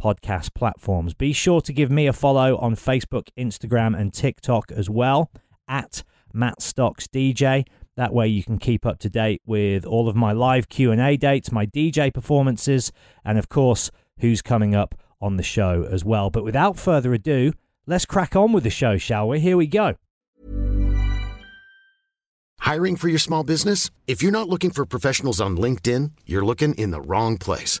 podcast platforms. Be sure to give me a follow on Facebook, Instagram, and TikTok as well at Matt Stocks DJ. That way you can keep up to date with all of my live Q&A dates, my DJ performances, and of course, who's coming up on the show as well. But without further ado, let's crack on with the show, shall we? Here we go. Hiring for your small business? If you're not looking for professionals on LinkedIn, you're looking in the wrong place.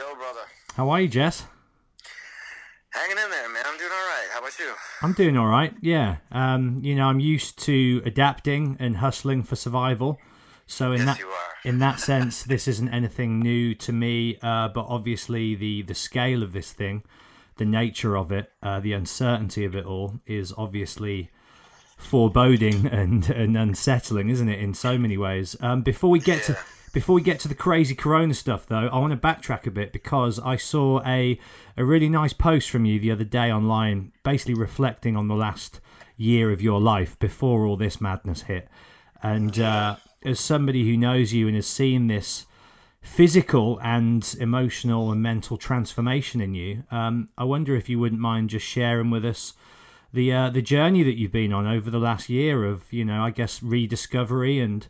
Yo, brother. How are you, Jess? Hanging in there, man. I'm doing all right. How about you? I'm doing all right. Yeah. Um, you know, I'm used to adapting and hustling for survival. So in Yes, that you are. in that sense, this isn't anything new to me. Uh, but obviously, the the scale of this thing, the nature of it, uh, the uncertainty of it all, is obviously foreboding and, and unsettling, isn't it? In so many ways. Um, before we get to Yeah. Before we get to the crazy Corona stuff, though, I want to backtrack a bit because I saw a a really nice post from you the other day online, basically reflecting on the last year of your life before all this madness hit. And uh, as somebody who knows you and has seen this physical and emotional and mental transformation in you, um, I wonder if you wouldn't mind just sharing with us the uh, the journey that you've been on over the last year of you know I guess rediscovery and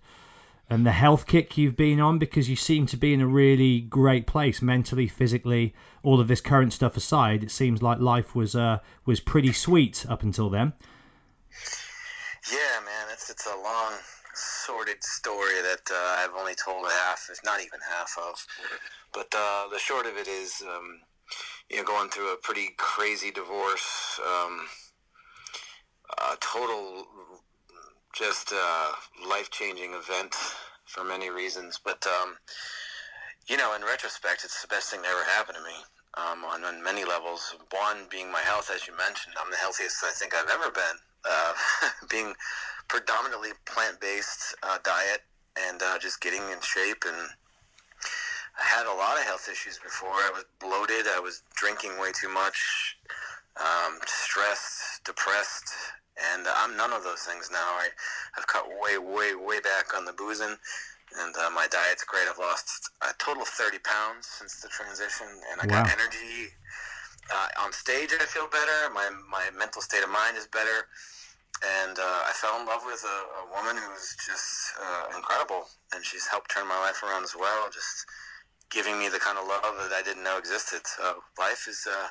and the health kick you've been on because you seem to be in a really great place mentally, physically. All of this current stuff aside, it seems like life was uh, was pretty sweet up until then. Yeah, man. It's it's a long, sordid story that uh, I've only told half, if not even half of. But uh, the short of it is, um, you know, going through a pretty crazy divorce, um, a total, just a life-changing event for many reasons. But um, you know, in retrospect, it's the best thing that ever happened to me. Um, on, on many levels. One being my health, as you mentioned, I'm the healthiest I think I've ever been. Uh, being predominantly plant-based uh, diet and uh, just getting in shape and I had a lot of health issues before. I was bloated. I was drinking way too much, um, stressed, depressed, and uh, I'm none of those things now. I, I've cut way, way, way back on the boozing, and uh, my diet's great. I've lost a total of 30 pounds since the transition, and I got energy. Uh, on stage, I feel better. My, my mental state of mind is better. And uh, I fell in love with a, a woman who was just uh, incredible, and she's helped turn my life around as well. Just giving me the kind of love that I didn't know existed. So life is uh,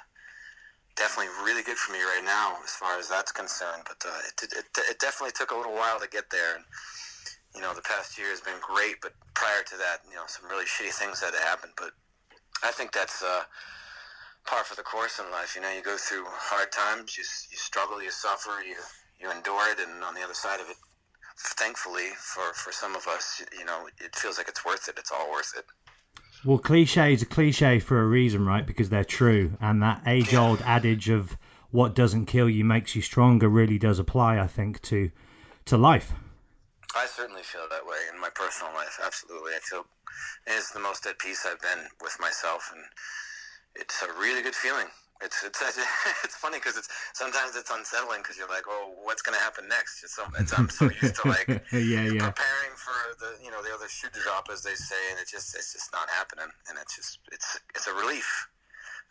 definitely really good for me right now, as far as that's concerned. But uh, it, it, it definitely took a little while to get there. And you know, the past year has been great, but prior to that, you know, some really shitty things had to happen. But I think that's uh, par for the course in life. You know, you go through hard times, you, you struggle, you suffer, you you endure it, and on the other side of it, thankfully for for some of us, you know, it feels like it's worth it. It's all worth it. Well, cliches are cliche for a reason, right? Because they're true, and that age-old adage of "what doesn't kill you makes you stronger" really does apply, I think, to to life. I certainly feel that way in my personal life. Absolutely, I feel it's the most at peace I've been with myself, and it's a really good feeling. It's it's it's funny because it's sometimes it's unsettling because you're like, oh, what's gonna happen next? It's, so, it's I'm so used to like yeah, yeah. preparing for the you know the other shoe to drop as they say, and it's just it's just not happening, and it's just it's it's a relief.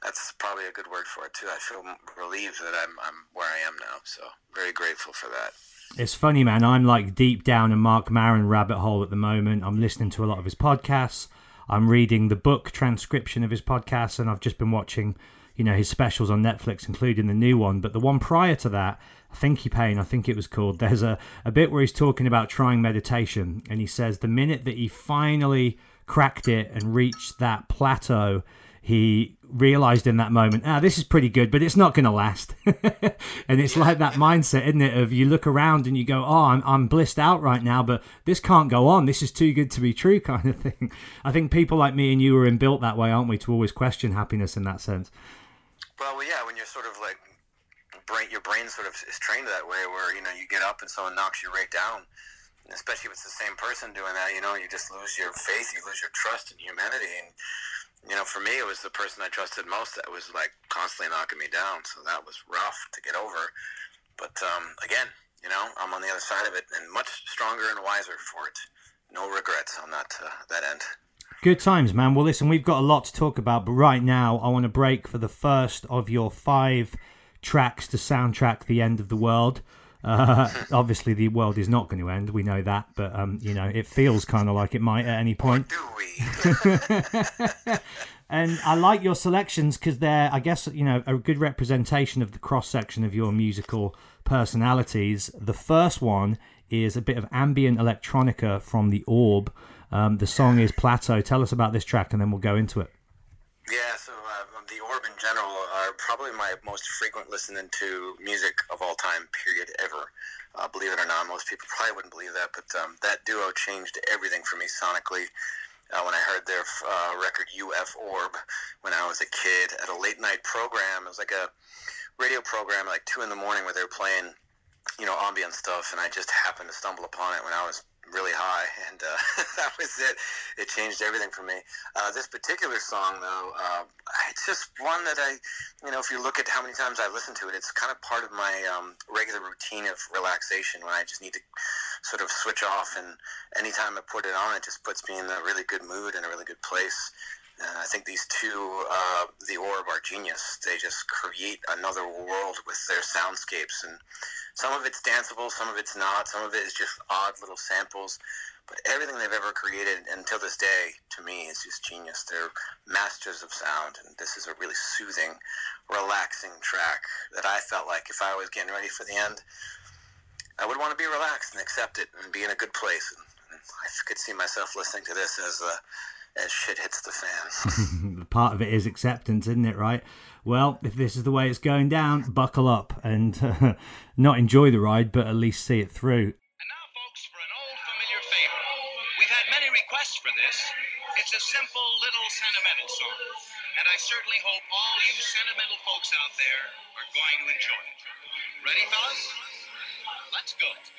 That's probably a good word for it too. I feel relieved that I'm I'm where I am now, so very grateful for that. It's funny, man. I'm like deep down a Marc Maron rabbit hole at the moment. I'm listening to a lot of his podcasts. I'm reading the book transcription of his podcasts, and I've just been watching you know his specials on Netflix, including the new one. But the one prior to that, Thinky Pain, I think it was called. There's a, a bit where he's talking about trying meditation, and he says the minute that he finally cracked it and reached that plateau, he realized in that moment, ah, this is pretty good, but it's not going to last. and it's like that mindset, isn't it? Of you look around and you go, oh, I'm, I'm blissed out right now, but this can't go on. This is too good to be true, kind of thing. I think people like me and you are inbuilt that way, aren't we, to always question happiness in that sense. Well, yeah, when you're sort of like brain, your brain sort of is trained that way, where you know you get up and someone knocks you right down. Especially if it's the same person doing that, you know, you just lose your faith, you lose your trust in humanity, and you know, for me, it was the person I trusted most that was like constantly knocking me down. So that was rough to get over. But um, again, you know, I'm on the other side of it and much stronger and wiser for it. No regrets on that uh, that end. Good times, man. Well, listen, we've got a lot to talk about, but right now I want to break for the first of your five tracks to soundtrack the end of the world. Uh, obviously, the world is not going to end. We know that, but um, you know, it feels kind of like it might at any point. and I like your selections because they're, I guess, you know, a good representation of the cross section of your musical personalities. The first one is a bit of ambient electronica from the Orb. Um, the song is Plateau. Tell us about this track, and then we'll go into it. Yeah, so uh, the Orb in general are probably my most frequent listening to music of all time, period, ever. Uh, believe it or not, most people probably wouldn't believe that, but um, that duo changed everything for me sonically. Uh, when I heard their uh, record U.F.Orb when I was a kid at a late night program, it was like a radio program at like two in the morning where they were playing, you know, ambient stuff, and I just happened to stumble upon it when I was really high, and uh, that was it. It changed everything for me. Uh, this particular song, though, uh, it's just one that I, you know, if you look at how many times I listen to it, it's kind of part of my um, regular routine of relaxation when I just need to sort of switch off, and anytime I put it on, it just puts me in a really good mood and a really good place. I think these two, uh, the Orb, are genius. They just create another world with their soundscapes, and some of it's danceable, some of it's not, some of it is just odd little samples. But everything they've ever created until this day, to me, is just genius. They're masters of sound, and this is a really soothing, relaxing track that I felt like if I was getting ready for the end, I would want to be relaxed and accept it and be in a good place. And I could see myself listening to this as a as shit hits the fan. Part of it is acceptance, isn't it? Right. Well, if this is the way it's going down, buckle up and uh, not enjoy the ride, but at least see it through. And now, folks, for an old familiar favor. We've had many requests for this. It's a simple little sentimental song, and I certainly hope all you sentimental folks out there are going to enjoy it. Ready, fellas? Let's go.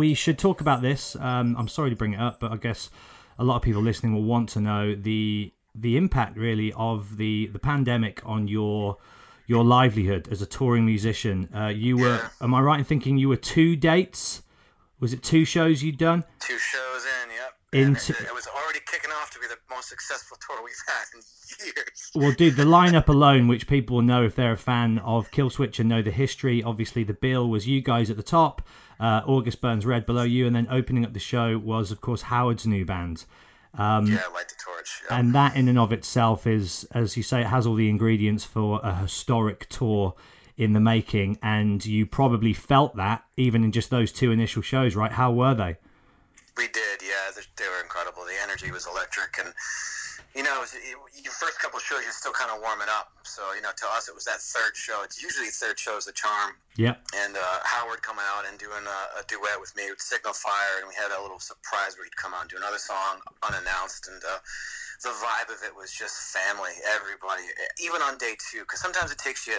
We should talk about this. Um, I'm sorry to bring it up, but I guess a lot of people listening will want to know the the impact really of the the pandemic on your your livelihood as a touring musician. Uh, you were, am I right in thinking you were two dates? Was it two shows you'd done? Two shows in, yep. It, it was already kicking off to be the most successful tour we've had in years. Well, dude, the lineup alone, which people will know if they're a fan of Killswitch and know the history. Obviously, the bill was you guys at the top, uh, August Burns Red below you, and then opening up the show was, of course, Howard's new band. yeah, light the torch. And that, in and of itself, is, as you say, it has all the ingredients for a historic tour in the making. And you probably felt that even in just those two initial shows, right? How were they? We did, yeah. They were incredible. The energy was electric, and you know, was, your first couple of shows, you're still kind of warming up. So you know, to us, it was that third show. It's usually third show's the charm. Yeah. And uh, Howard coming out and doing a, a duet with me with Signal Fire, and we had a little surprise where he'd come out and do another song unannounced, and uh, the vibe of it was just family, everybody, even on day two, because sometimes it takes you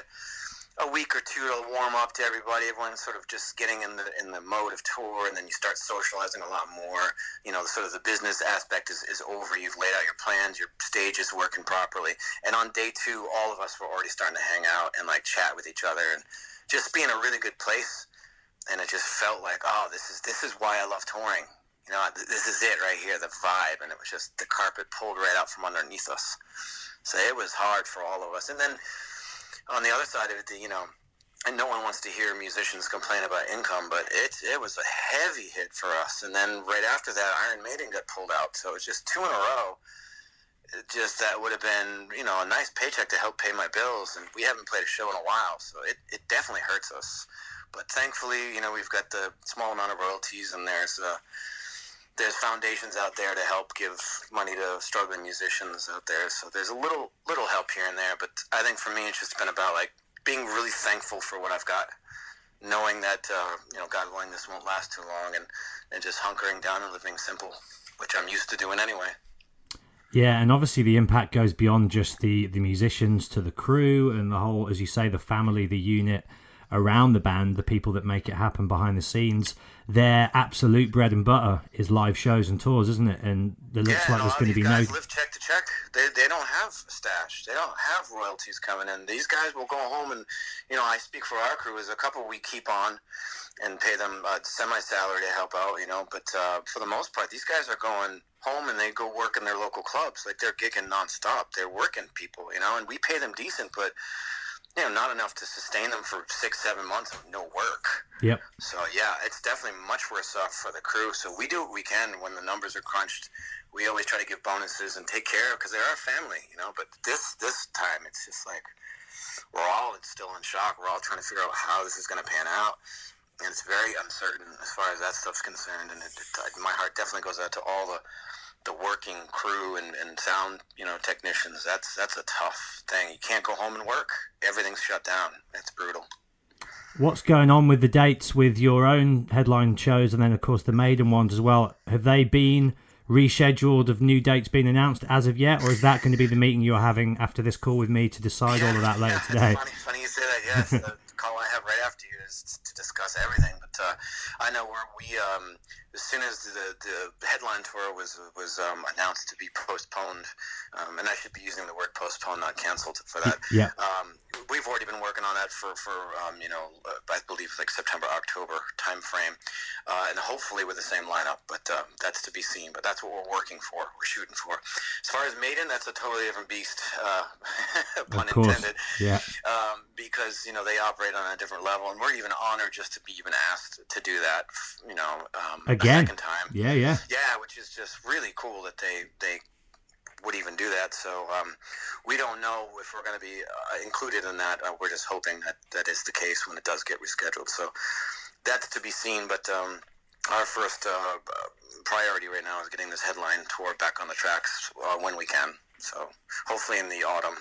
a week or two to warm up to everybody. Everyone's sort of just getting in the in the mode of tour, and then you start socializing a lot more. You know, sort of the business aspect is, is over. You've laid out your plans, your stage is working properly, and on day two, all of us were already starting to hang out and like chat with each other, and just be in a really good place. And it just felt like, oh, this is this is why I love touring. You know, this is it right here, the vibe, and it was just the carpet pulled right out from underneath us. So it was hard for all of us, and then on the other side of it, the, you know, and no one wants to hear musicians complain about income, but it it was a heavy hit for us. And then right after that, Iron Maiden got pulled out, so it's just two in a row. Just that would have been you know a nice paycheck to help pay my bills, and we haven't played a show in a while, so it, it definitely hurts us. But thankfully, you know, we've got the small amount of royalties, and there's uh, there's foundations out there to help give money to struggling musicians out there. So there's a little little help here and there, but I think for me it's just been about like being really thankful for what I've got, knowing that uh, you know God willing this won't last too long, and and just hunkering down and living simple, which I'm used to doing anyway. Yeah, and obviously the impact goes beyond just the the musicians to the crew and the whole, as you say, the family, the unit around the band, the people that make it happen behind the scenes. Their absolute bread and butter is live shows and tours, isn't it? And it looks yeah, like there's going to be no. guys live check to check. They, they don't have stash. They don't have royalties coming in. These guys will go home and, you know, I speak for our crew. Is a couple we keep on and pay them a semi-salary to help out, you know. But uh, for the most part, these guys are going home and they go work in their local clubs. Like they're gigging nonstop. They're working people, you know, and we pay them decent, but you know, not enough to sustain them for six, seven months of no work. Yep. So yeah, it's definitely much worse off for the crew. So we do what we can when the numbers are crunched. We always try to give bonuses and take care of because they're our family, you know. But this this time, it's just like we're all still in shock. We're all trying to figure out how this is going to pan out, and it's very uncertain as far as that stuff's concerned. And it, it, my heart definitely goes out to all the the working crew and, and sound you know technicians. That's that's a tough thing. You can't go home and work. Everything's shut down. It's brutal. What's going on with the dates with your own headline shows and then, of course, the Maiden ones as well? Have they been rescheduled? Have new dates been announced as of yet, or is that going to be the meeting you're having after this call with me to decide all of that later yeah, today? Funny, funny you say that. Yes, the call I have right after you is to discuss everything. But uh, I know where we, um, as soon as the, the headline tour was was um, announced to be postponed, um, and I should be using the word postponed, not canceled, for that. Yeah. Um, we've already been working on that for for um, you know uh, I believe like September October time frame, uh, and hopefully with the same lineup. But uh, that's to be seen. But that's what we're working for. We're shooting for. As far as Maiden, that's a totally different beast. Uh, pun Of course. intended Yeah. um, because you know they operate on a different level, and we're even honored just to be even asked to do that. You know, um, Again. second time. Yeah, yeah. Yeah, which is just really cool that they they would even do that. So um, we don't know if we're going to be uh, included in that. Uh, we're just hoping that that is the case when it does get rescheduled. So that's to be seen. But um, our first uh, priority right now is getting this headline tour back on the tracks uh, when we can. So hopefully in the autumn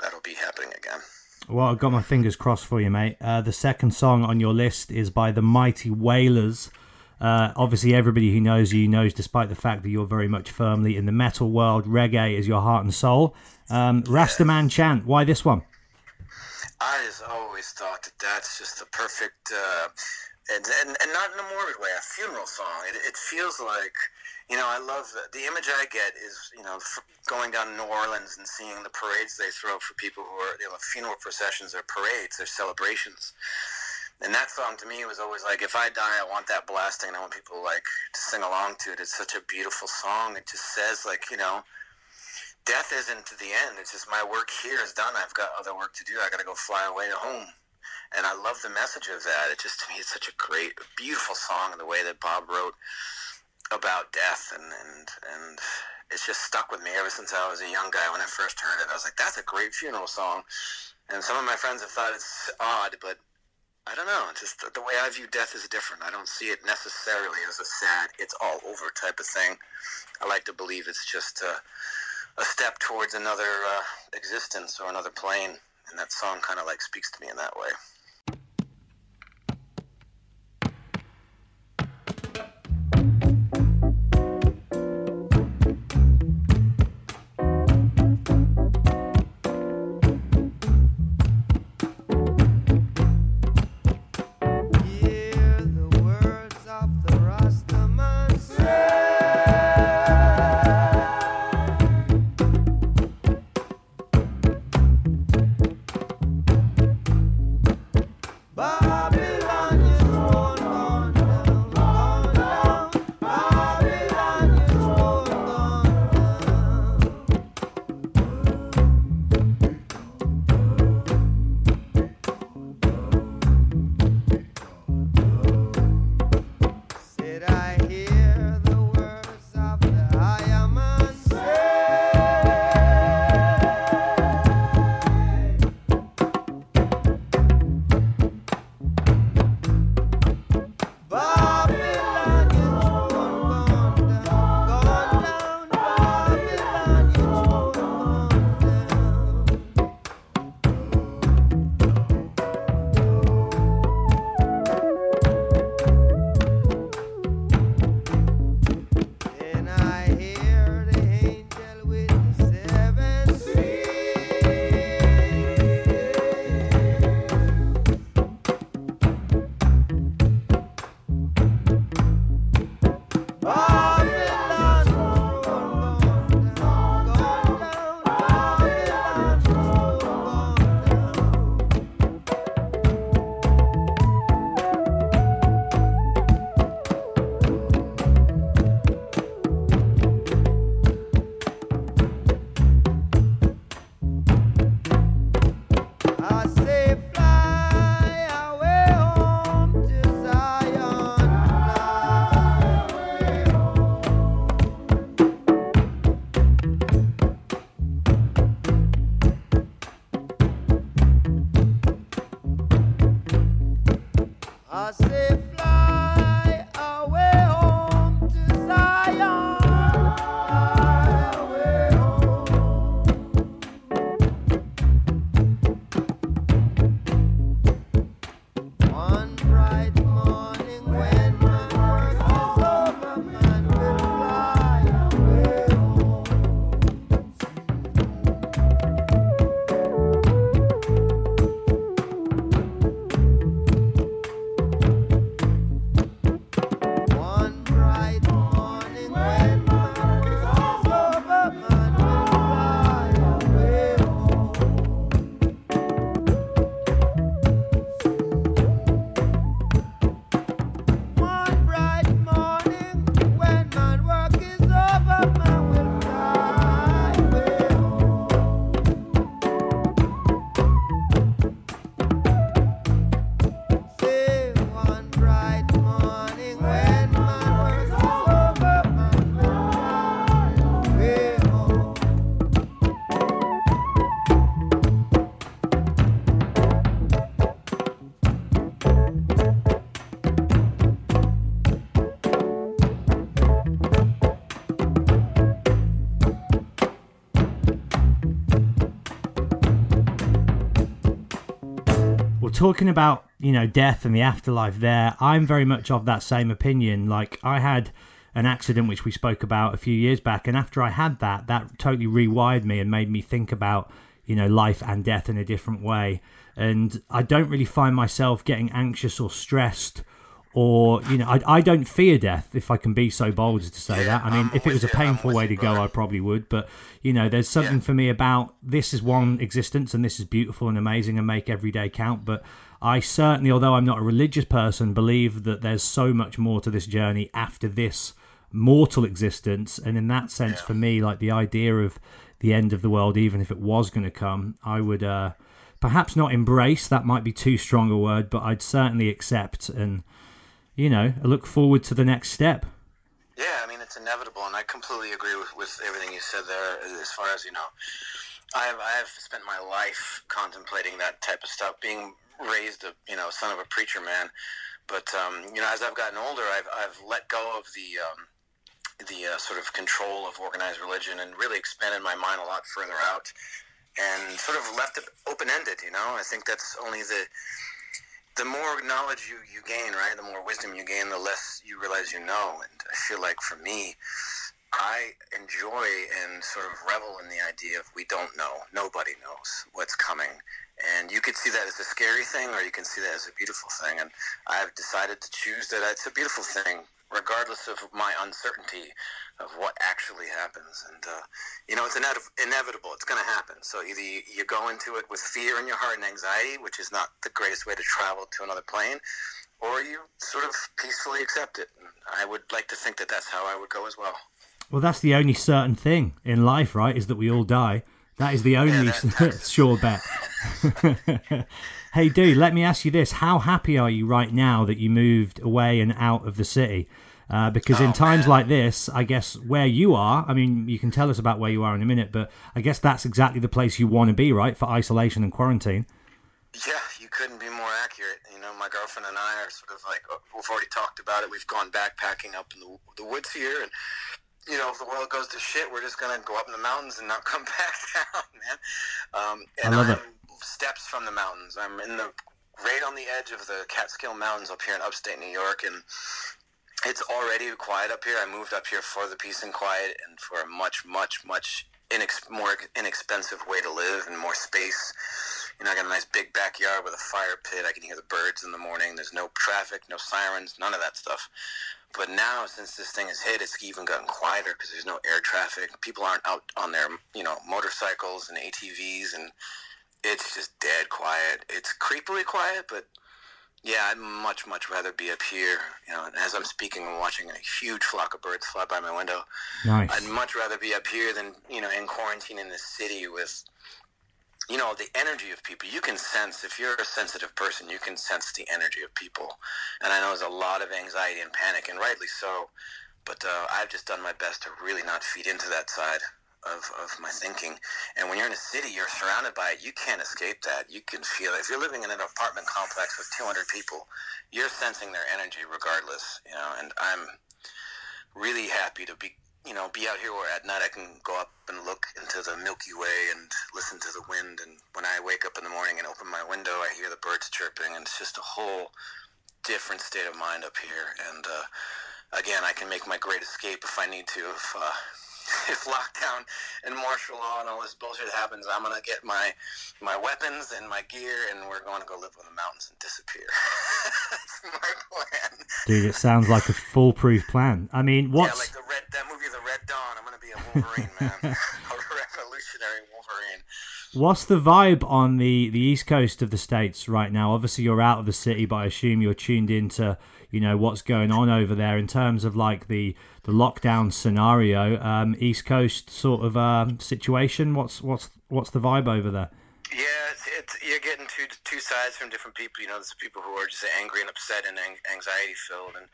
that'll be happening again. Well, I've got my fingers crossed for you, mate. Uh, the second song on your list is by the Mighty Wailers. Uh, obviously, everybody who knows you knows, despite the fact that you're very much firmly in the metal world, reggae is your heart and soul. Um, Rastaman Chant, why this one? I just always thought that that's just the perfect. Uh, and, and, and not in a morbid way, a funeral song. It, it feels like, you know, I love the, the image I get is, you know, going down New Orleans and seeing the parades they throw for people who are, you know, funeral processions or parades or celebrations. And that song to me was always like, if I die, I want that blasting. I want people like to sing along to it. It's such a beautiful song. It just says like, you know, death isn't the end. It's just my work here is done. I've got other work to do. I got to go fly away to home and I love the message of that. It just to me, it's such a great, beautiful song, and the way that Bob wrote about death, and and and it's just stuck with me ever since I was a young guy. When I first heard it, I was like, "That's a great funeral song." And some of my friends have thought it's odd, but I don't know. It's just the, way I view death is different. I don't see it necessarily as a sad, it's all over type of thing. I like to believe it's just a, a step towards another uh, existence or another plane, and that song kind of like speaks to me in that way. Talking about you know death and the afterlife there i'm very much of that same opinion. Like i had an accident which we spoke about a few years back and after i had that that totally rewired me and made me think about you know life and death in a different way. And i don't really find myself getting anxious or stressed or you know, I, I don't fear death if I can be so bold as to say Yeah, that. I mean, I'm if it was a you. Painful way to go. I probably would. But you know, there's something Yeah. for me about this is one existence and this is beautiful and amazing and make every day count. But I certainly, although I'm not a religious person, believe that there's so much more to this journey after this mortal existence. And in that sense, for me, like the idea of the end of the world, even if it was going to come, I would uh, perhaps not embrace. That might be too strong a word, but I'd certainly accept and you know I look forward to the next step. Yeah, I mean it's inevitable, and I completely agree with, with everything you said there. As far as you know, I've I've spent my life contemplating that type of stuff, being raised a you know son of a preacher man. But um, you know, as I've gotten older, I've I've let go of the um, the uh, sort of control of organized religion and really expanded my mind a lot further out, and sort of left it open ended. You know, I think that's only the the more knowledge you, you gain, right, the more wisdom you gain, the less you realize you know. And I feel like for me, I enjoy and sort of revel in the idea of we don't know. Nobody knows what's coming. And you could see that as a scary thing or you can see that as a beautiful thing. And I've decided to choose that it's a beautiful thing, regardless of my uncertainty of what actually happens. And, uh, you know, it's inev- inevitable. It's going to happen. So either you, you go into it with fear in your heart and anxiety, which is not the greatest way to travel to another plane, or you sort of peacefully accept it. And I would like to think that that's how I would go as well. Well, that's the only certain thing in life, right? Is that we all die. That is the only that- sure bet. hey, dude, let me ask you this: How happy are you right now that you moved away and out of the city? Uh, because in Oh, times man. like this, I guess where you are, I mean, you can tell us about where you are in a minute, but I guess that's exactly the place you want to be, right, for isolation and quarantine. Yeah, you couldn't be more accurate. You know, my girlfriend and I are sort of like uh, we've already talked about it. We've gone backpacking up in the, the woods here, and you know, if the world goes to shit, we're just gonna go up in the mountains and not come back down, man. Um, and I love I'm it. Steps from the mountains. I'm in the right on the edge of the Catskill Mountains up here in upstate New York, and it's already quiet up here. I moved up here for the peace and quiet and for a much, much, much inex- more inexpensive way to live and more space. You know, I got a nice big backyard with a fire pit. I can hear the birds in the morning. There's no traffic, no sirens, none of that stuff. But now, since this thing has hit, it's even gotten quieter because there's no air traffic. People aren't out on their, you know, motorcycles and ATVs, and it's just dead quiet. It's creepily quiet, but yeah, I'd much, much rather be up here. You know, as I'm speaking, I'm watching a huge flock of birds fly by my window. Nice. I'd much rather be up here than you know in quarantine in this city with you know the energy of people. You can sense if you're a sensitive person, you can sense the energy of people, and I know there's a lot of anxiety and panic, and rightly so. But uh, I've just done my best to really not feed into that side of, of my thinking. And when you're in a city, you're surrounded by it. You can't escape that. You can feel it. If you're living in an apartment complex with 200 people, you're sensing their energy regardless. You know, and I'm really happy to be you know be out here where at night I can go up and look into the Milky Way and listen to the wind and when I wake up in the morning and open my window I hear the birds chirping and it's just a whole different state of mind up here and uh, again I can make my great escape if I need to if uh, if lockdown and martial law and all this bullshit happens I'm gonna get my my weapons and my gear and we're going to go live in the mountains and disappear that's my plan Dude, it sounds like a foolproof plan. I mean, what's yeah, like the red that movie, The Red Dawn. I'm gonna be a Wolverine, man, a revolutionary Wolverine. What's the vibe on the, the east coast of the states right now? Obviously, you're out of the city, but I assume you're tuned into you know what's going on over there in terms of like the the lockdown scenario, um, east coast sort of um, situation. What's what's what's the vibe over there? Yeah, it's, it's you're getting two two sides from different people. You know, there's people who are just angry and upset and anxiety filled, and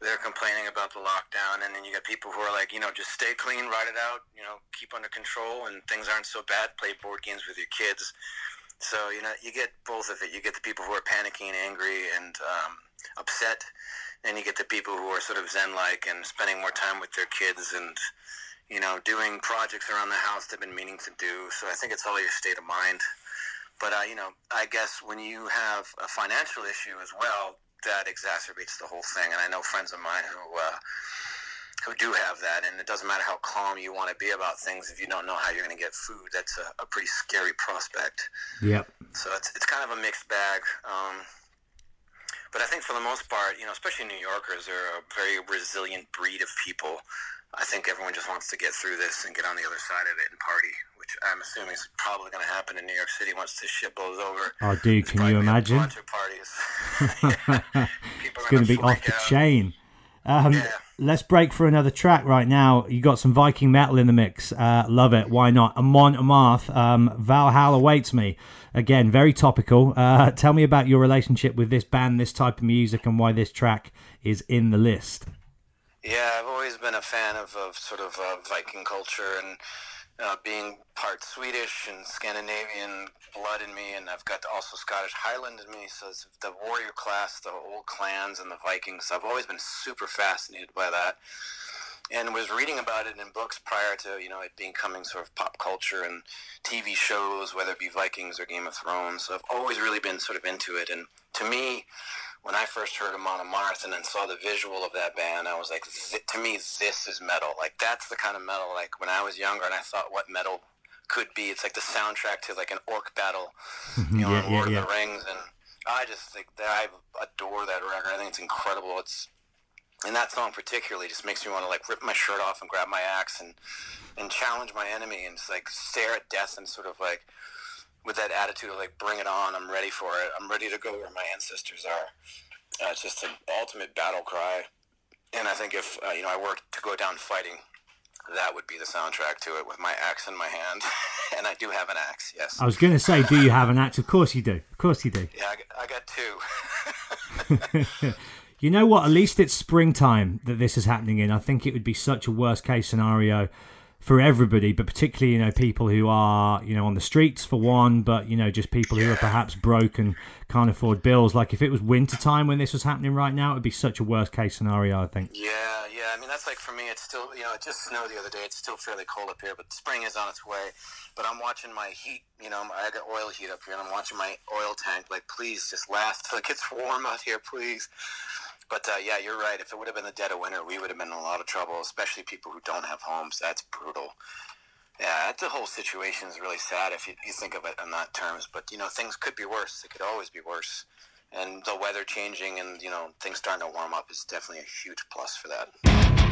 they're complaining about the lockdown. And then you got people who are like, you know, just stay clean, ride it out, you know, keep under control, and things aren't so bad. Play board games with your kids. So you know, you get both of it. You get the people who are panicking, angry, and um, upset, and you get the people who are sort of zen-like and spending more time with their kids and you know, doing projects around the house they've been meaning to do. So I think it's all your state of mind. But, uh, you know, I guess when you have a financial issue as well, that exacerbates the whole thing. And I know friends of mine who, uh, who do have that. And it doesn't matter how calm you want to be about things. If you don't know how you're going to get food, that's a, a pretty scary prospect. Yep. So it's, it's kind of a mixed bag. Um, but I think for the most part, you know, especially New Yorkers, are a very resilient breed of people. I think everyone just wants to get through this and get on the other side of it and party, which I'm assuming is probably going to happen in New York City once this shit blows over. Oh, dude, can you imagine? bunch of parties. it's going to be off the out. chain. Um, Yeah. Let's break for another track right now. You got some Viking metal in the mix. Uh, love it. Why not? Amon Amarth, um, Valhalla awaits me. Again, very topical. Uh, tell me about your relationship with this band, this type of music, and why this track is in the list. Yeah, I've always been a fan of, of sort of uh, Viking culture and uh, being part Swedish and Scandinavian blood in me, and I've got also Scottish Highland in me. So the warrior class, the old clans, and the Vikings. I've always been super fascinated by that, and was reading about it in books prior to you know it becoming sort of pop culture and TV shows, whether it be Vikings or Game of Thrones. So I've always really been sort of into it, and to me when I first heard Amon Amarth and then saw the visual of that band, I was like, to me, this is metal. Like that's the kind of metal. Like when I was younger and I thought what metal could be. It's like the soundtrack to like an orc battle, mm-hmm. you know, Yeah, in yeah, Lord yeah. of the Rings, and I just think that I adore that record. I think it's incredible. It's and that song particularly just makes me want to like rip my shirt off and grab my axe and and challenge my enemy and just like stare at death and sort of like with that attitude of like bring it on i'm ready for it i'm ready to go where my ancestors are uh, it's just an ultimate battle cry and i think if uh, you know i were to go down fighting that would be the soundtrack to it with my axe in my hand and i do have an axe yes I was going to say, do you have an axe? Of course you do. Of course you do. yeah i, got- I got two You know what? At least it's springtime that this is happening in. I think it would be such a worst case scenario for everybody, but particularly, you know, people who are, you know, on the streets for one, but, you know, just people who are perhaps broke and can't afford bills. Like if it was winter time when this was happening right now, it would be such a worst case scenario, I think. Yeah, yeah. I mean, that's like for me. It's still, you know, it just snowed the other day. It's still fairly cold up here, but spring is on its way. But I'm watching my heat. You know, I got oil heat up here, and I'm watching my oil tank. Like, please, just last till it gets warm out here, please. But uh, yeah, you're right. If it would have been the dead of winter, we would have been in a lot of trouble, especially people who don't have homes. That's brutal. Yeah, the whole situation is really sad if you, you think of it in that terms. But you know, things could be worse. It could always be worse. And the weather changing and you know things starting to warm up is definitely a huge plus for that.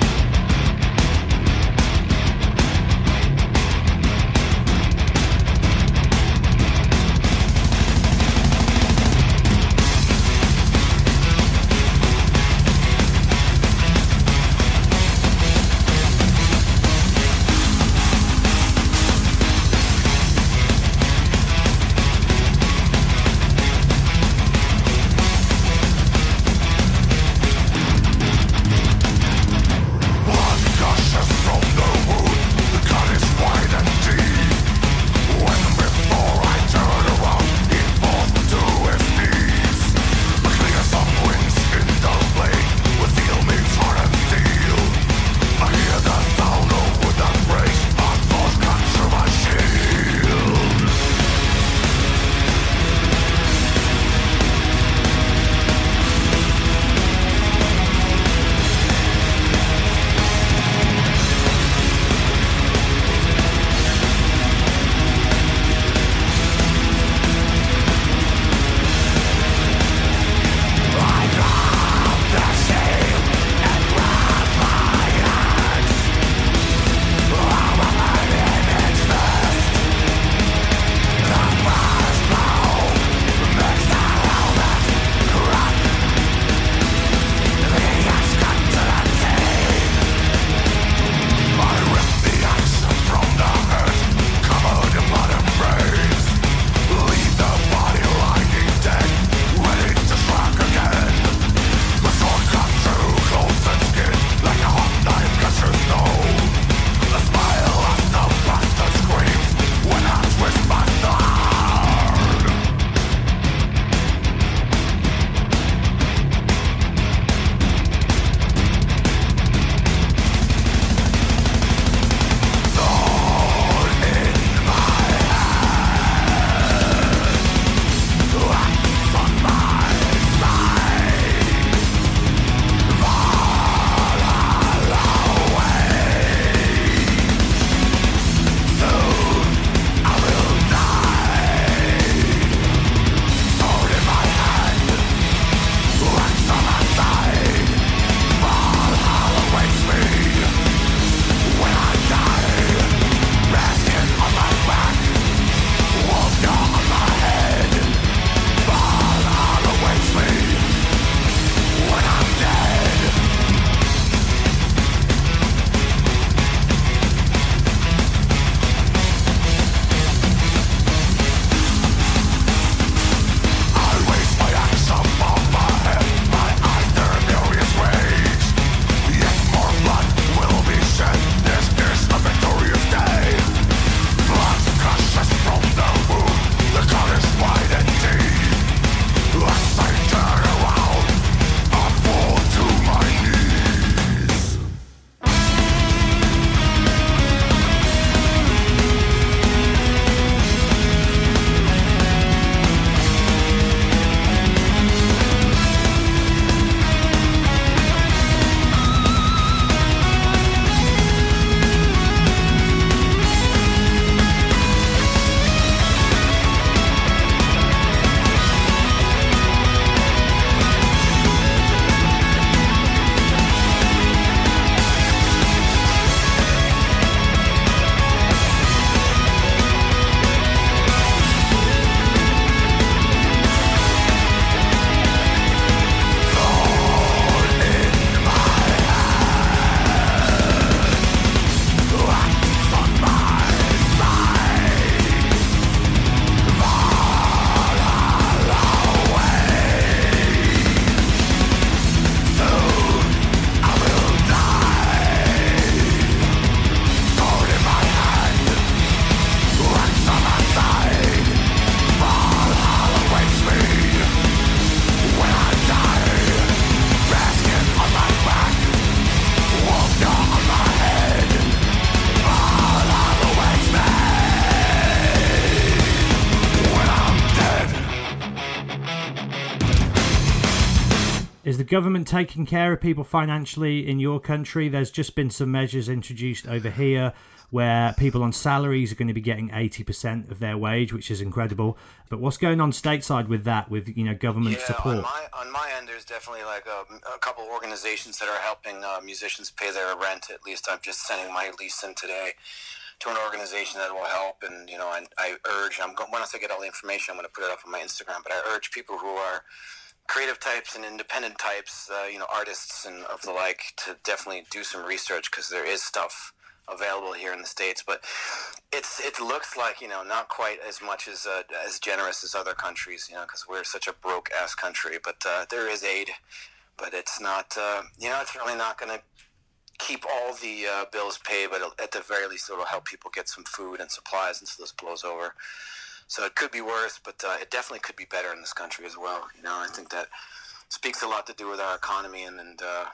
Government taking care of people financially in your country? There's just been some measures introduced over here where people on salaries are going to be getting 80% of their wage, which is incredible. But what's going on stateside with that, with you know government yeah, support? On my, on my end, there's definitely like a, a couple organizations that are helping uh, musicians pay their rent. At least I'm just sending my lease in today to an organization that will help. And you know, I, I urge. I'm going, once I get all the information, I'm going to put it up on my Instagram. But I urge people who are creative types and independent types, uh, you know, artists and of the like, to definitely do some research because there is stuff available here in the states, but it's it looks like you know not quite as much as uh, as generous as other countries, you know, because we're such a broke ass country. But uh, there is aid, but it's not uh, you know it's really not going to keep all the uh, bills paid, but at the very least it'll help people get some food and supplies until this blows over. So it could be worse, but uh, it definitely could be better in this country as well. You know, I think that speaks a lot to do with our economy and and uh,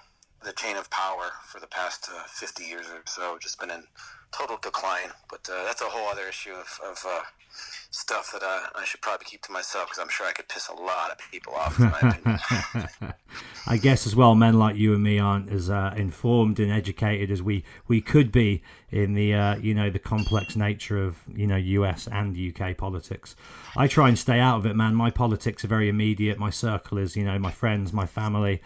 the chain of power for the past uh, 50 years or so, just been in total decline. But uh, that's a whole other issue of, of uh, stuff that uh, I should probably keep to myself because I'm sure I could piss a lot of people off. I guess as well, men like you and me aren't as uh, informed and educated as we, we could be in the uh, you know the complex nature of you know US and UK politics. I try and stay out of it, man. My politics are very immediate. My circle is you know my friends, my family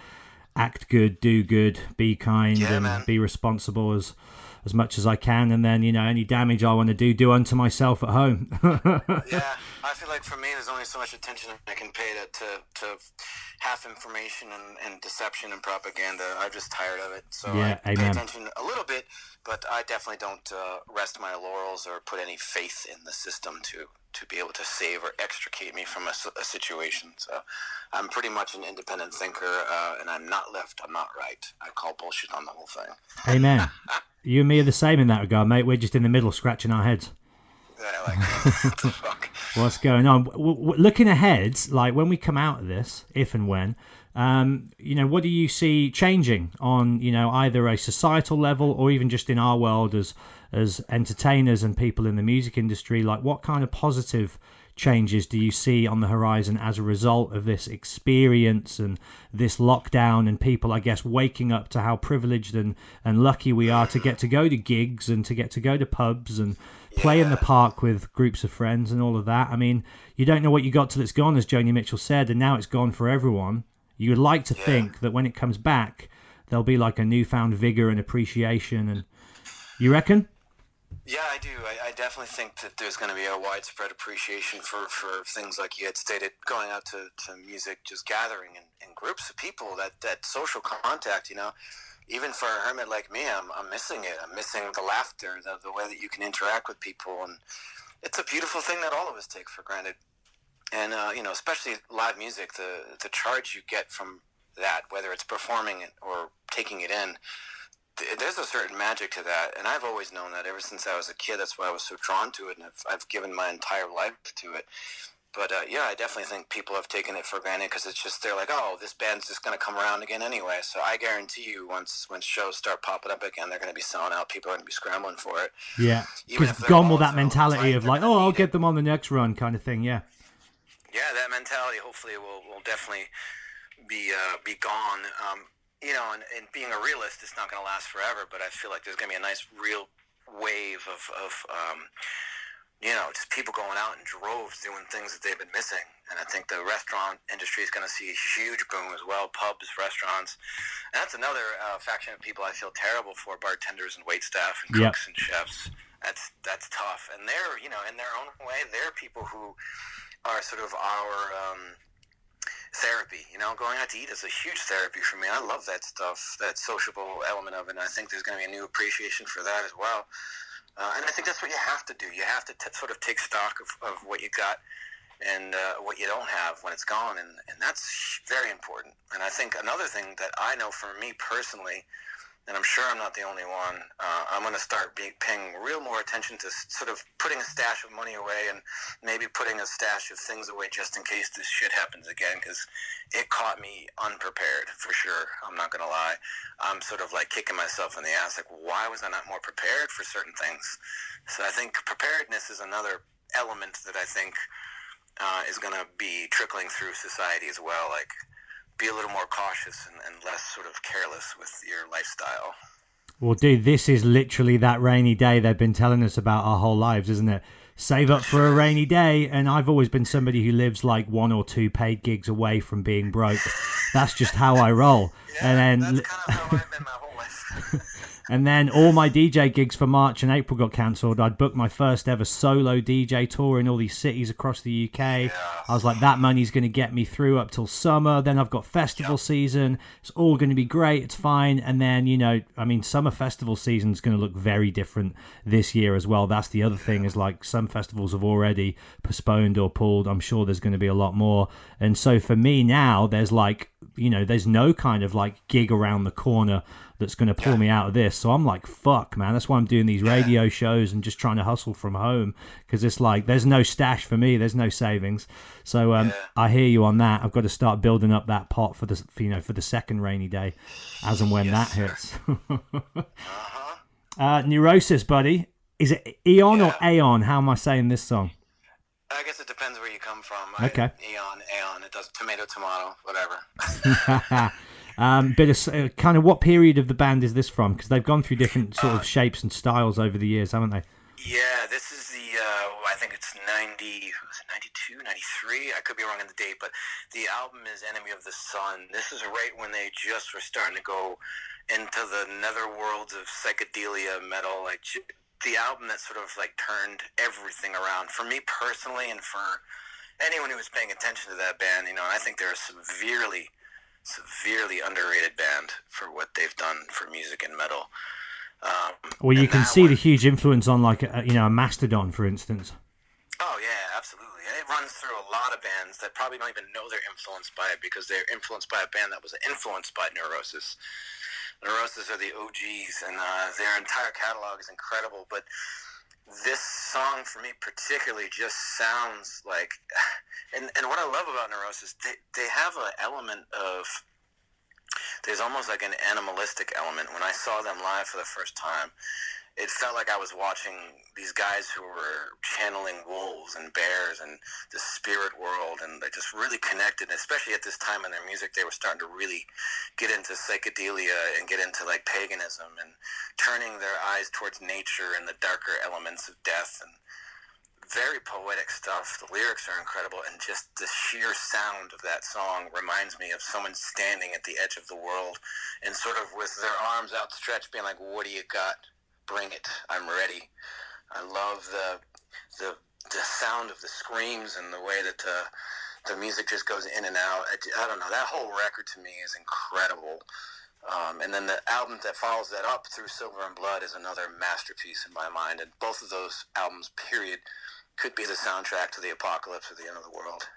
act good, do good, be kind, yeah, and man. be responsible as as much as I can, and then you know any damage I want to do, do unto myself at home. yeah, I feel like for me, there's only so much attention I can pay to to, to half information and, and deception and propaganda. I'm just tired of it. So yeah, I amen. pay attention a little bit, but I definitely don't uh, rest my laurels or put any faith in the system to to be able to save or extricate me from a, a situation. So I'm pretty much an independent thinker, uh, and I'm not left. I'm not right. I call bullshit on the whole thing. Amen. you and me are the same in that regard, mate. We're just in the middle, scratching our heads. Yeah, like, what the fuck? What's going on? W- w- looking ahead, like when we come out of this, if and when, um, you know, what do you see changing on, you know, either a societal level or even just in our world as as entertainers and people in the music industry? Like, what kind of positive changes do you see on the horizon as a result of this experience and this lockdown and people, I guess, waking up to how privileged and, and lucky we are to get to go to gigs and to get to go to pubs and play in the park with groups of friends and all of that? I mean, you don't know what you got till it's gone, as Joni Mitchell said, and now it's gone for everyone. You would like to Yeah. think that when it comes back, there'll be like a newfound vigor and appreciation. And you reckon? Yeah, I do. I, I definitely think that there's going to be a widespread appreciation for, for things like you had stated, going out to, to music, just gathering in, in groups of people, that, that social contact, you know. Even for a hermit like me, I'm, I'm missing it. I'm missing the laughter, the, the way that you can interact with people. And it's a beautiful thing that all of us take for granted. And, uh, you know, especially live music, the, the charge you get from that, whether it's performing it or taking it in, there's a certain magic to that, and I've always known that ever since I was a kid. That's why I was so drawn to it, and I've, I've given my entire life to it. But uh, yeah, I definitely think people have taken it for granted because it's just they're like, oh, this band's just going to come around again anyway. So I guarantee you, once when shows start popping up again, they're going to be selling out. People are going to be scrambling for it. Yeah. Because gone with that mentality of like, oh, I'll get them on the next run kind of thing. Yeah. yeah, that mentality hopefully will, will definitely be uh, be gone. Um, you know, and, and being a realist, it's not going to last forever. But I feel like there's going to be a nice real wave of, of um, you know, just people going out in droves doing things that they've been missing. And I think the restaurant industry is going to see a huge boom as well. Pubs, restaurants, and that's another uh, faction of people I feel terrible for: bartenders and wait staff and Yep. cooks and chefs. That's that's tough, and they're you know in their own way they're people who are sort of our um, therapy. You know, going out to eat is a huge therapy for me. I love that stuff, that sociable element of it. And I think there's going to be a new appreciation for that as well. Uh, and I think that's what you have to do. You have to t- sort of take stock of, of what you got and uh, what you don't have when it's gone. And, and that's very important. And I think another thing that I know for me personally, and I'm sure I'm not the only one. Uh, I'm going to start be, paying real more attention to sort of putting a stash of money away and maybe putting a stash of things away just in case this shit happens again because it caught me unprepared for sure. I'm not going to lie. I'm sort of like kicking myself in the ass. Like, why was I not more prepared for certain things? So I think preparedness is another element that I think uh, is going to be trickling through society as well. Like, be a little more cautious and, and less sort of careless with your lifestyle. Well, dude, this is literally that rainy day they've been telling us about our whole lives, isn't it? Save up for a rainy day. And I've always been somebody who lives like one or two paid gigs away from being broke. That's just how I roll. Yeah, and then. that's kind of how I've been my whole life. And then all my DJ gigs for March and April got cancelled. I'd booked my first ever solo DJ tour in all these cities across the UK. I was like, that money's going to get me through up till summer. Then I've got festival season. It's all going to be great. It's fine. And then, you know, I mean, summer festival season is going to look very different this year as well. That's the other thing is like some festivals have already postponed or pulled. I'm sure there's going to be a lot more. And so for me now, there's like, you know, there's no kind of like gig around the corner that's going to pull me out of this. So I'm like, fuck, man. That's why I'm doing these radio shows and just trying to hustle from home because it's like there's no stash for me. There's no savings. So um, Yeah. I hear you on that. I've got to start building up that pot for the for, you know for the second rainy day, as and when Yes, that hits. uh-huh. uh, Neurosis, buddy. Is it Eon or Aeon? How am I saying this song? I guess it depends where you come from. I- Okay. Eon, Aeon. It does tomato, tomato, whatever. um, bit of uh, kind of what period of the band is this from? Because they've gone through different sort of shapes and styles over the years, haven't they? Yeah, this is the, uh, I think it's 90, was it 92, 93? I could be wrong on the date, but the album is Enemy of the Sun. This is right when they just were starting to go into the netherworlds of psychedelia metal, like the album that sort of like turned everything around. For me personally, and for anyone who was paying attention to that band, you know, I think they're severely, severely underrated band for what they've done for music and metal. Um, Well, you can see one- the huge influence on like a, you know a Mastodon, for instance. Oh yeah, absolutely. And it runs through a lot of bands that probably don't even know they're influenced by it because they're influenced by a band that was influenced by Neurosis. Neurosis are the OGs, and uh, their entire catalog is incredible. But this song, for me particularly, just sounds like. And and what I love about Neurosis, they they have an element of. There's almost like an animalistic element. When I saw them live for the first time, it felt like I was watching these guys who were channeling wolves and bears and the spirit world, and they just really connected. Especially at this time in their music, they were starting to really get into psychedelia and get into like paganism and turning their eyes towards nature and the darker elements of death and very poetic stuff. The lyrics are incredible, and just the sheer sound of that song reminds me of someone standing at the edge of the world and sort of with their arms outstretched, being like, "What do you got? Bring it! I'm ready." I love the the the sound of the screams and the way that the the music just goes in and out. I, I don't know. That whole record to me is incredible. Um, and then the album that follows that up through Silver in Blood is another masterpiece in my mind. And both of those albums, period, could be the soundtrack to the apocalypse or the end of the world.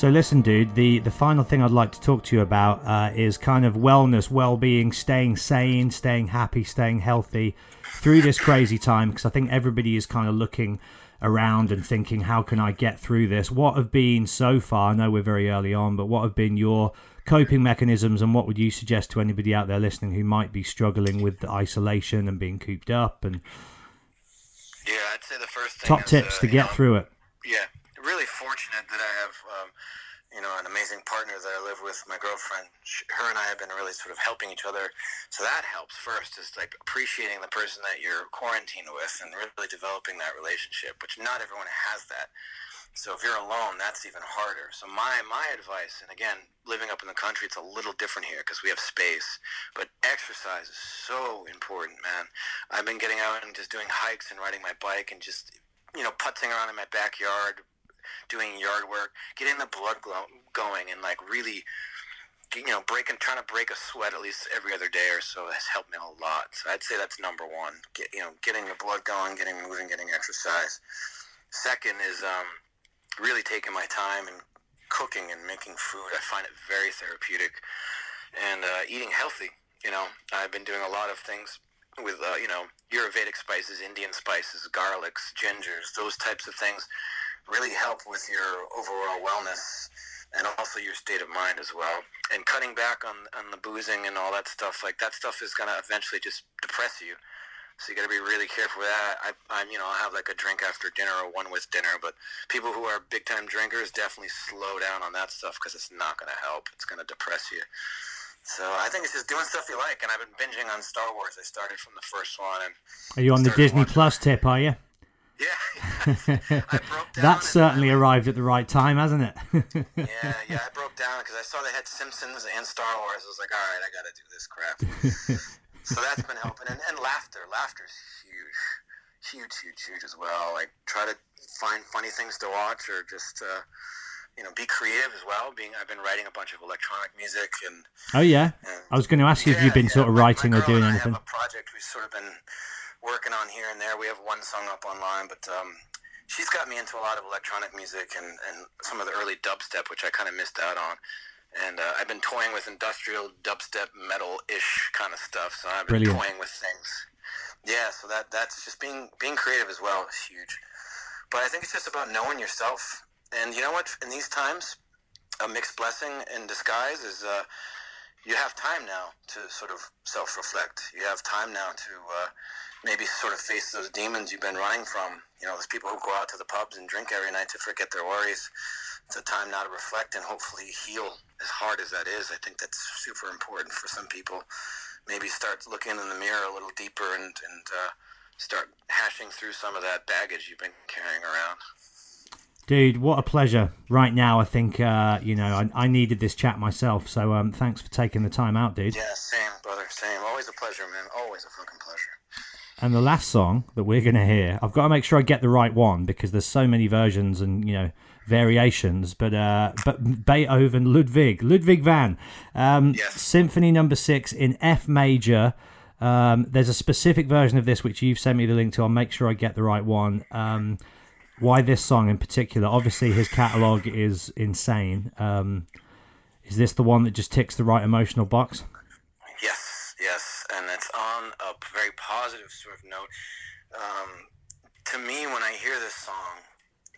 So listen, dude. The the final thing I'd like to talk to you about uh, is kind of wellness, well-being, staying sane, staying happy, staying healthy through this crazy time. Because I think everybody is kind of looking around and thinking, how can I get through this? What have been so far? I know we're very early on, but what have been your coping mechanisms, and what would you suggest to anybody out there listening who might be struggling with the isolation and being cooped up? And yeah, I'd say the first thing top is, tips uh, to get know, through it. Yeah, really fortunate that I have, um, you know, an amazing partner that I live with, my girlfriend. She, her and I have been really sort of helping each other, so that helps. First, is like appreciating the person that you're quarantined with and really developing that relationship, which not everyone has that. So if you're alone, that's even harder. So my my advice, and again, living up in the country, it's a little different here because we have space. But exercise is so important, man. I've been getting out and just doing hikes and riding my bike and just you know putzing around in my backyard, doing yard work, getting the blood glow, going, and like really. You know, breaking, trying to break a sweat at least every other day or so has helped me a lot. So I'd say that's number one. Get, you know, getting the blood going, getting moving, getting exercise. Second is um, really taking my time and cooking and making food. I find it very therapeutic and uh, eating healthy. You know, I've been doing a lot of things with uh, you know Ayurvedic spices, Indian spices, garlics, gingers, those types of things really help with your overall wellness and also your state of mind as well. And cutting back on on the boozing and all that stuff, like that stuff is gonna eventually just depress you. So you got to be really careful with that. I, I'm, you know, I'll have like a drink after dinner or one with dinner. But people who are big time drinkers definitely slow down on that stuff because it's not going to help. It's going to depress you. So I think it's just doing stuff you like. And I've been binging on Star Wars. I started from the first one. And Are you on the Disney watching- Plus tip? Are you? Yeah, I broke down. That's and- certainly arrived at the right time, hasn't it? Yeah, yeah, I broke down because I saw they had Simpsons and Star Wars. I was like, all right, I got to do this crap. so that's been helping, and, and laughter. Laughter's huge, huge, huge, huge as well. Like try to find funny things to watch, or just uh, you know, be creative as well. Being, I've been writing a bunch of electronic music, and, oh yeah. and I was going to ask you if you've been yeah, sort of writing or doing anything. project we've sort of been working on here and there. We have one song up online, but um, she's got me into a lot of electronic music and, and some of the early dubstep, which I kind of missed out on. And uh, I've been toying with industrial dubstep metal-ish kind of stuff. So I've been Brilliant. toying with things. Yeah, so that that's just being being creative as well is huge. But I think it's just about knowing yourself. And you know what? In these times, a mixed blessing in disguise is uh, you have time now to sort of self-reflect. You have time now to uh, maybe sort of face those demons you've been running from. You know, those people who go out to the pubs and drink every night to forget their worries. It's a time now to reflect and hopefully heal. As hard as that is, I think that's super important for some people. Maybe start looking in the mirror a little deeper and and uh, start hashing through some of that baggage you've been carrying around. Dude, what a pleasure. Right now, I think, uh, you know, I, I needed this chat myself. So um, thanks for taking the time out, dude. Yeah, same, brother, same. Always a pleasure, man. Always a fucking pleasure. And the last song that we're going to hear, I've got to make sure I get the right one because there's so many versions and, you know, variations. But uh, but Beethoven, Ludwig, Ludwig van, um, Yes. Symphony Number Six in F major. Um, there's a specific version of this which you've sent me the link to. I'll make sure I get the right one. Um, why this song in particular? Obviously, his catalog is insane. Um, is this the one that just ticks the right emotional box? Yes, yes, and it's on a very positive sort of note. Um, to me, when I hear this song,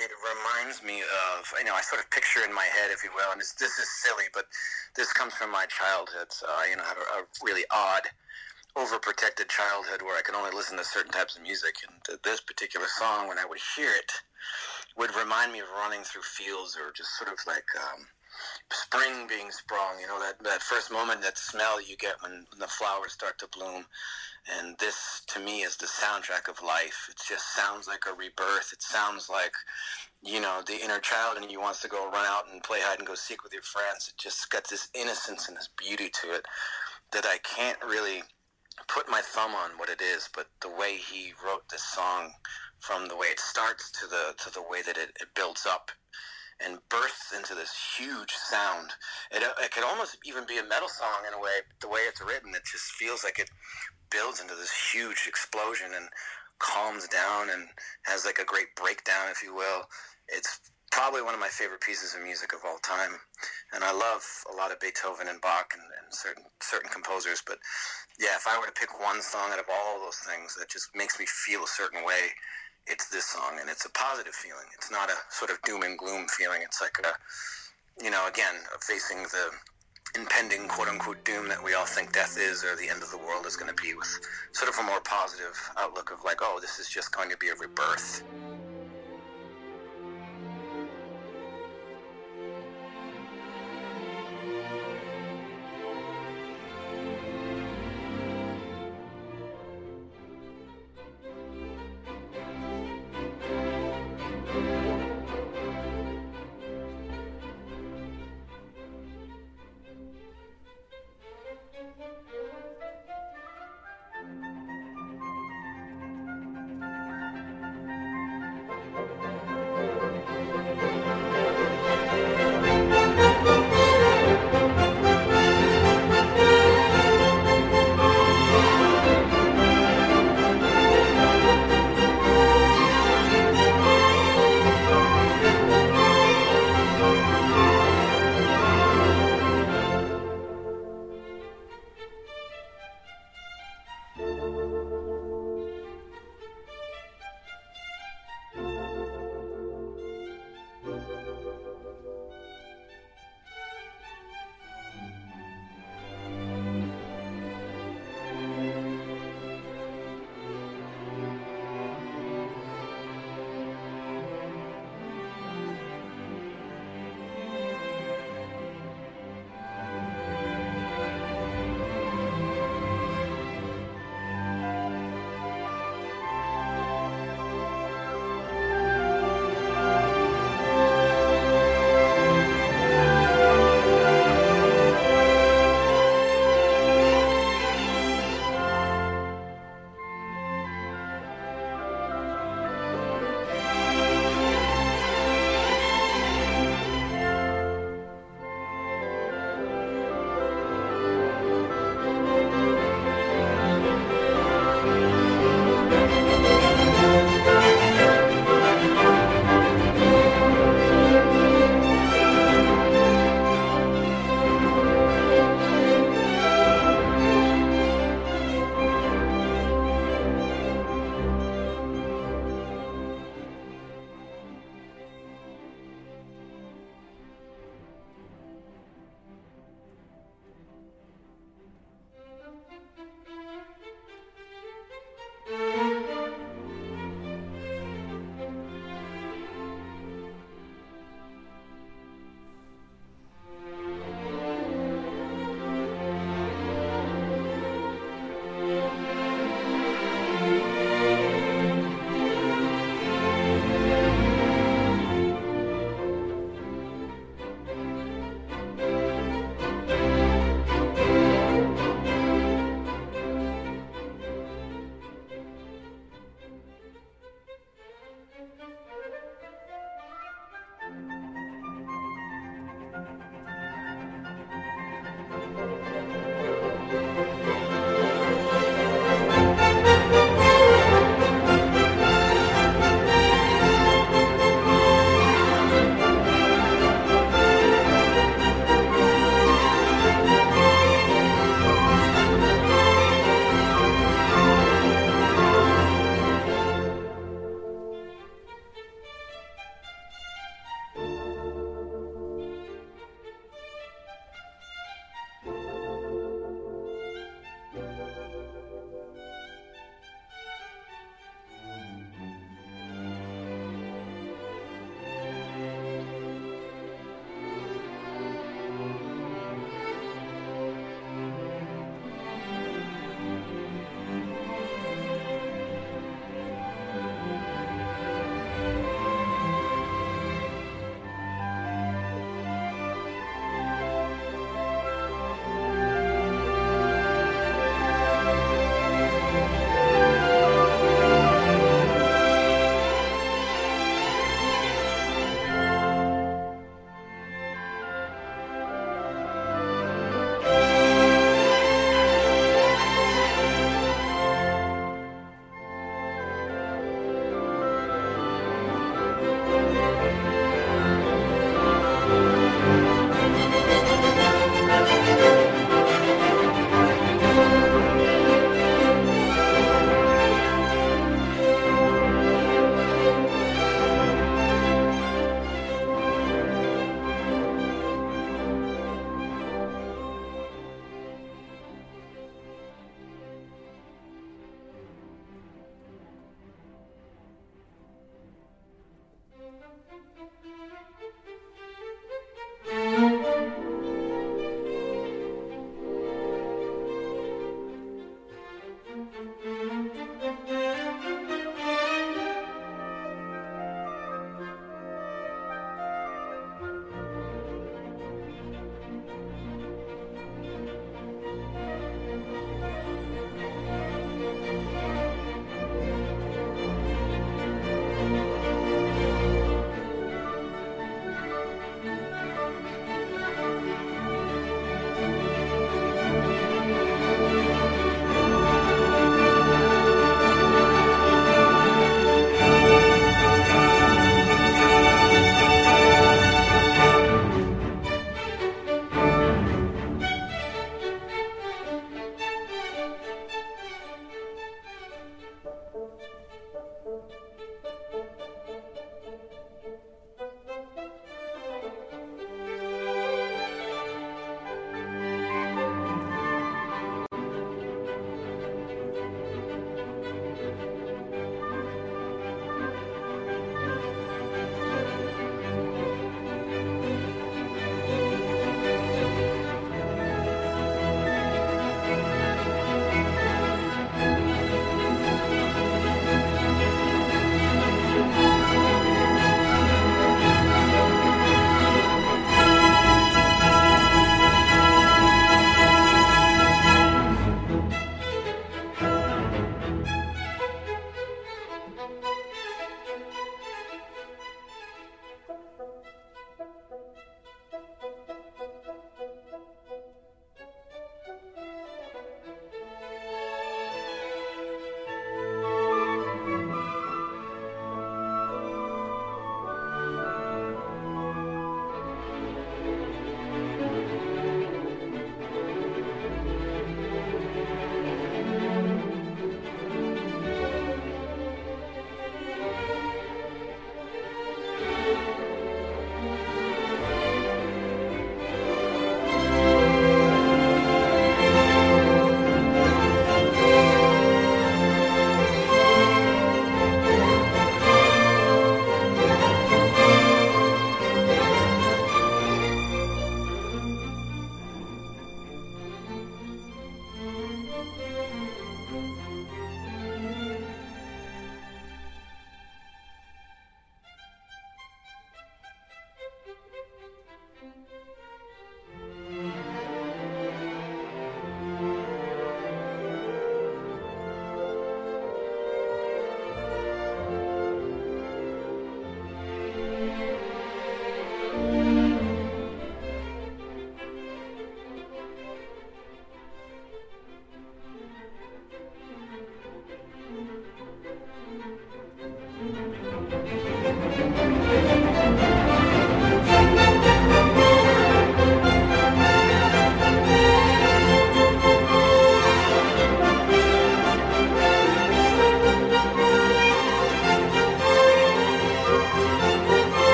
it reminds me of you know I sort of picture in my head, if you will, and this is silly, but this comes from my childhood. So I, you know, had a, a really odd, overprotected childhood where I could only listen to certain types of music, and this particular song, when I would hear it, would remind me of running through fields or just sort of like. Um, spring being sprung, you know, that, that first moment, that smell you get when, when the flowers start to bloom. And this, to me, is the soundtrack of life. It just sounds like a rebirth. It sounds like, you know, the inner child in you wants to go run out and play hide and go seek with your friends. It just got this innocence and this beauty to it that I can't really put my thumb on what it is, but the way he wrote this song, from the way it starts to the to the way that it, it builds up and bursts into this huge sound. It, uh, it could almost even be a metal song in a way. The way it's written, it just feels like it builds into this huge explosion and calms down and has like a great breakdown, if you will. It's probably one of my favorite pieces of music of all time. And I love a lot of Beethoven and Bach and, and certain certain composers. But yeah, if I were to pick one song out of all those things that just makes me feel a certain way, it's this song, and it's a positive feeling. It's not a sort of doom and gloom feeling. It's like a, you know, again, facing the impending quote unquote doom that we all think death is or the end of the world is going to be with sort of a more positive outlook of like, oh, this is just going to be a rebirth.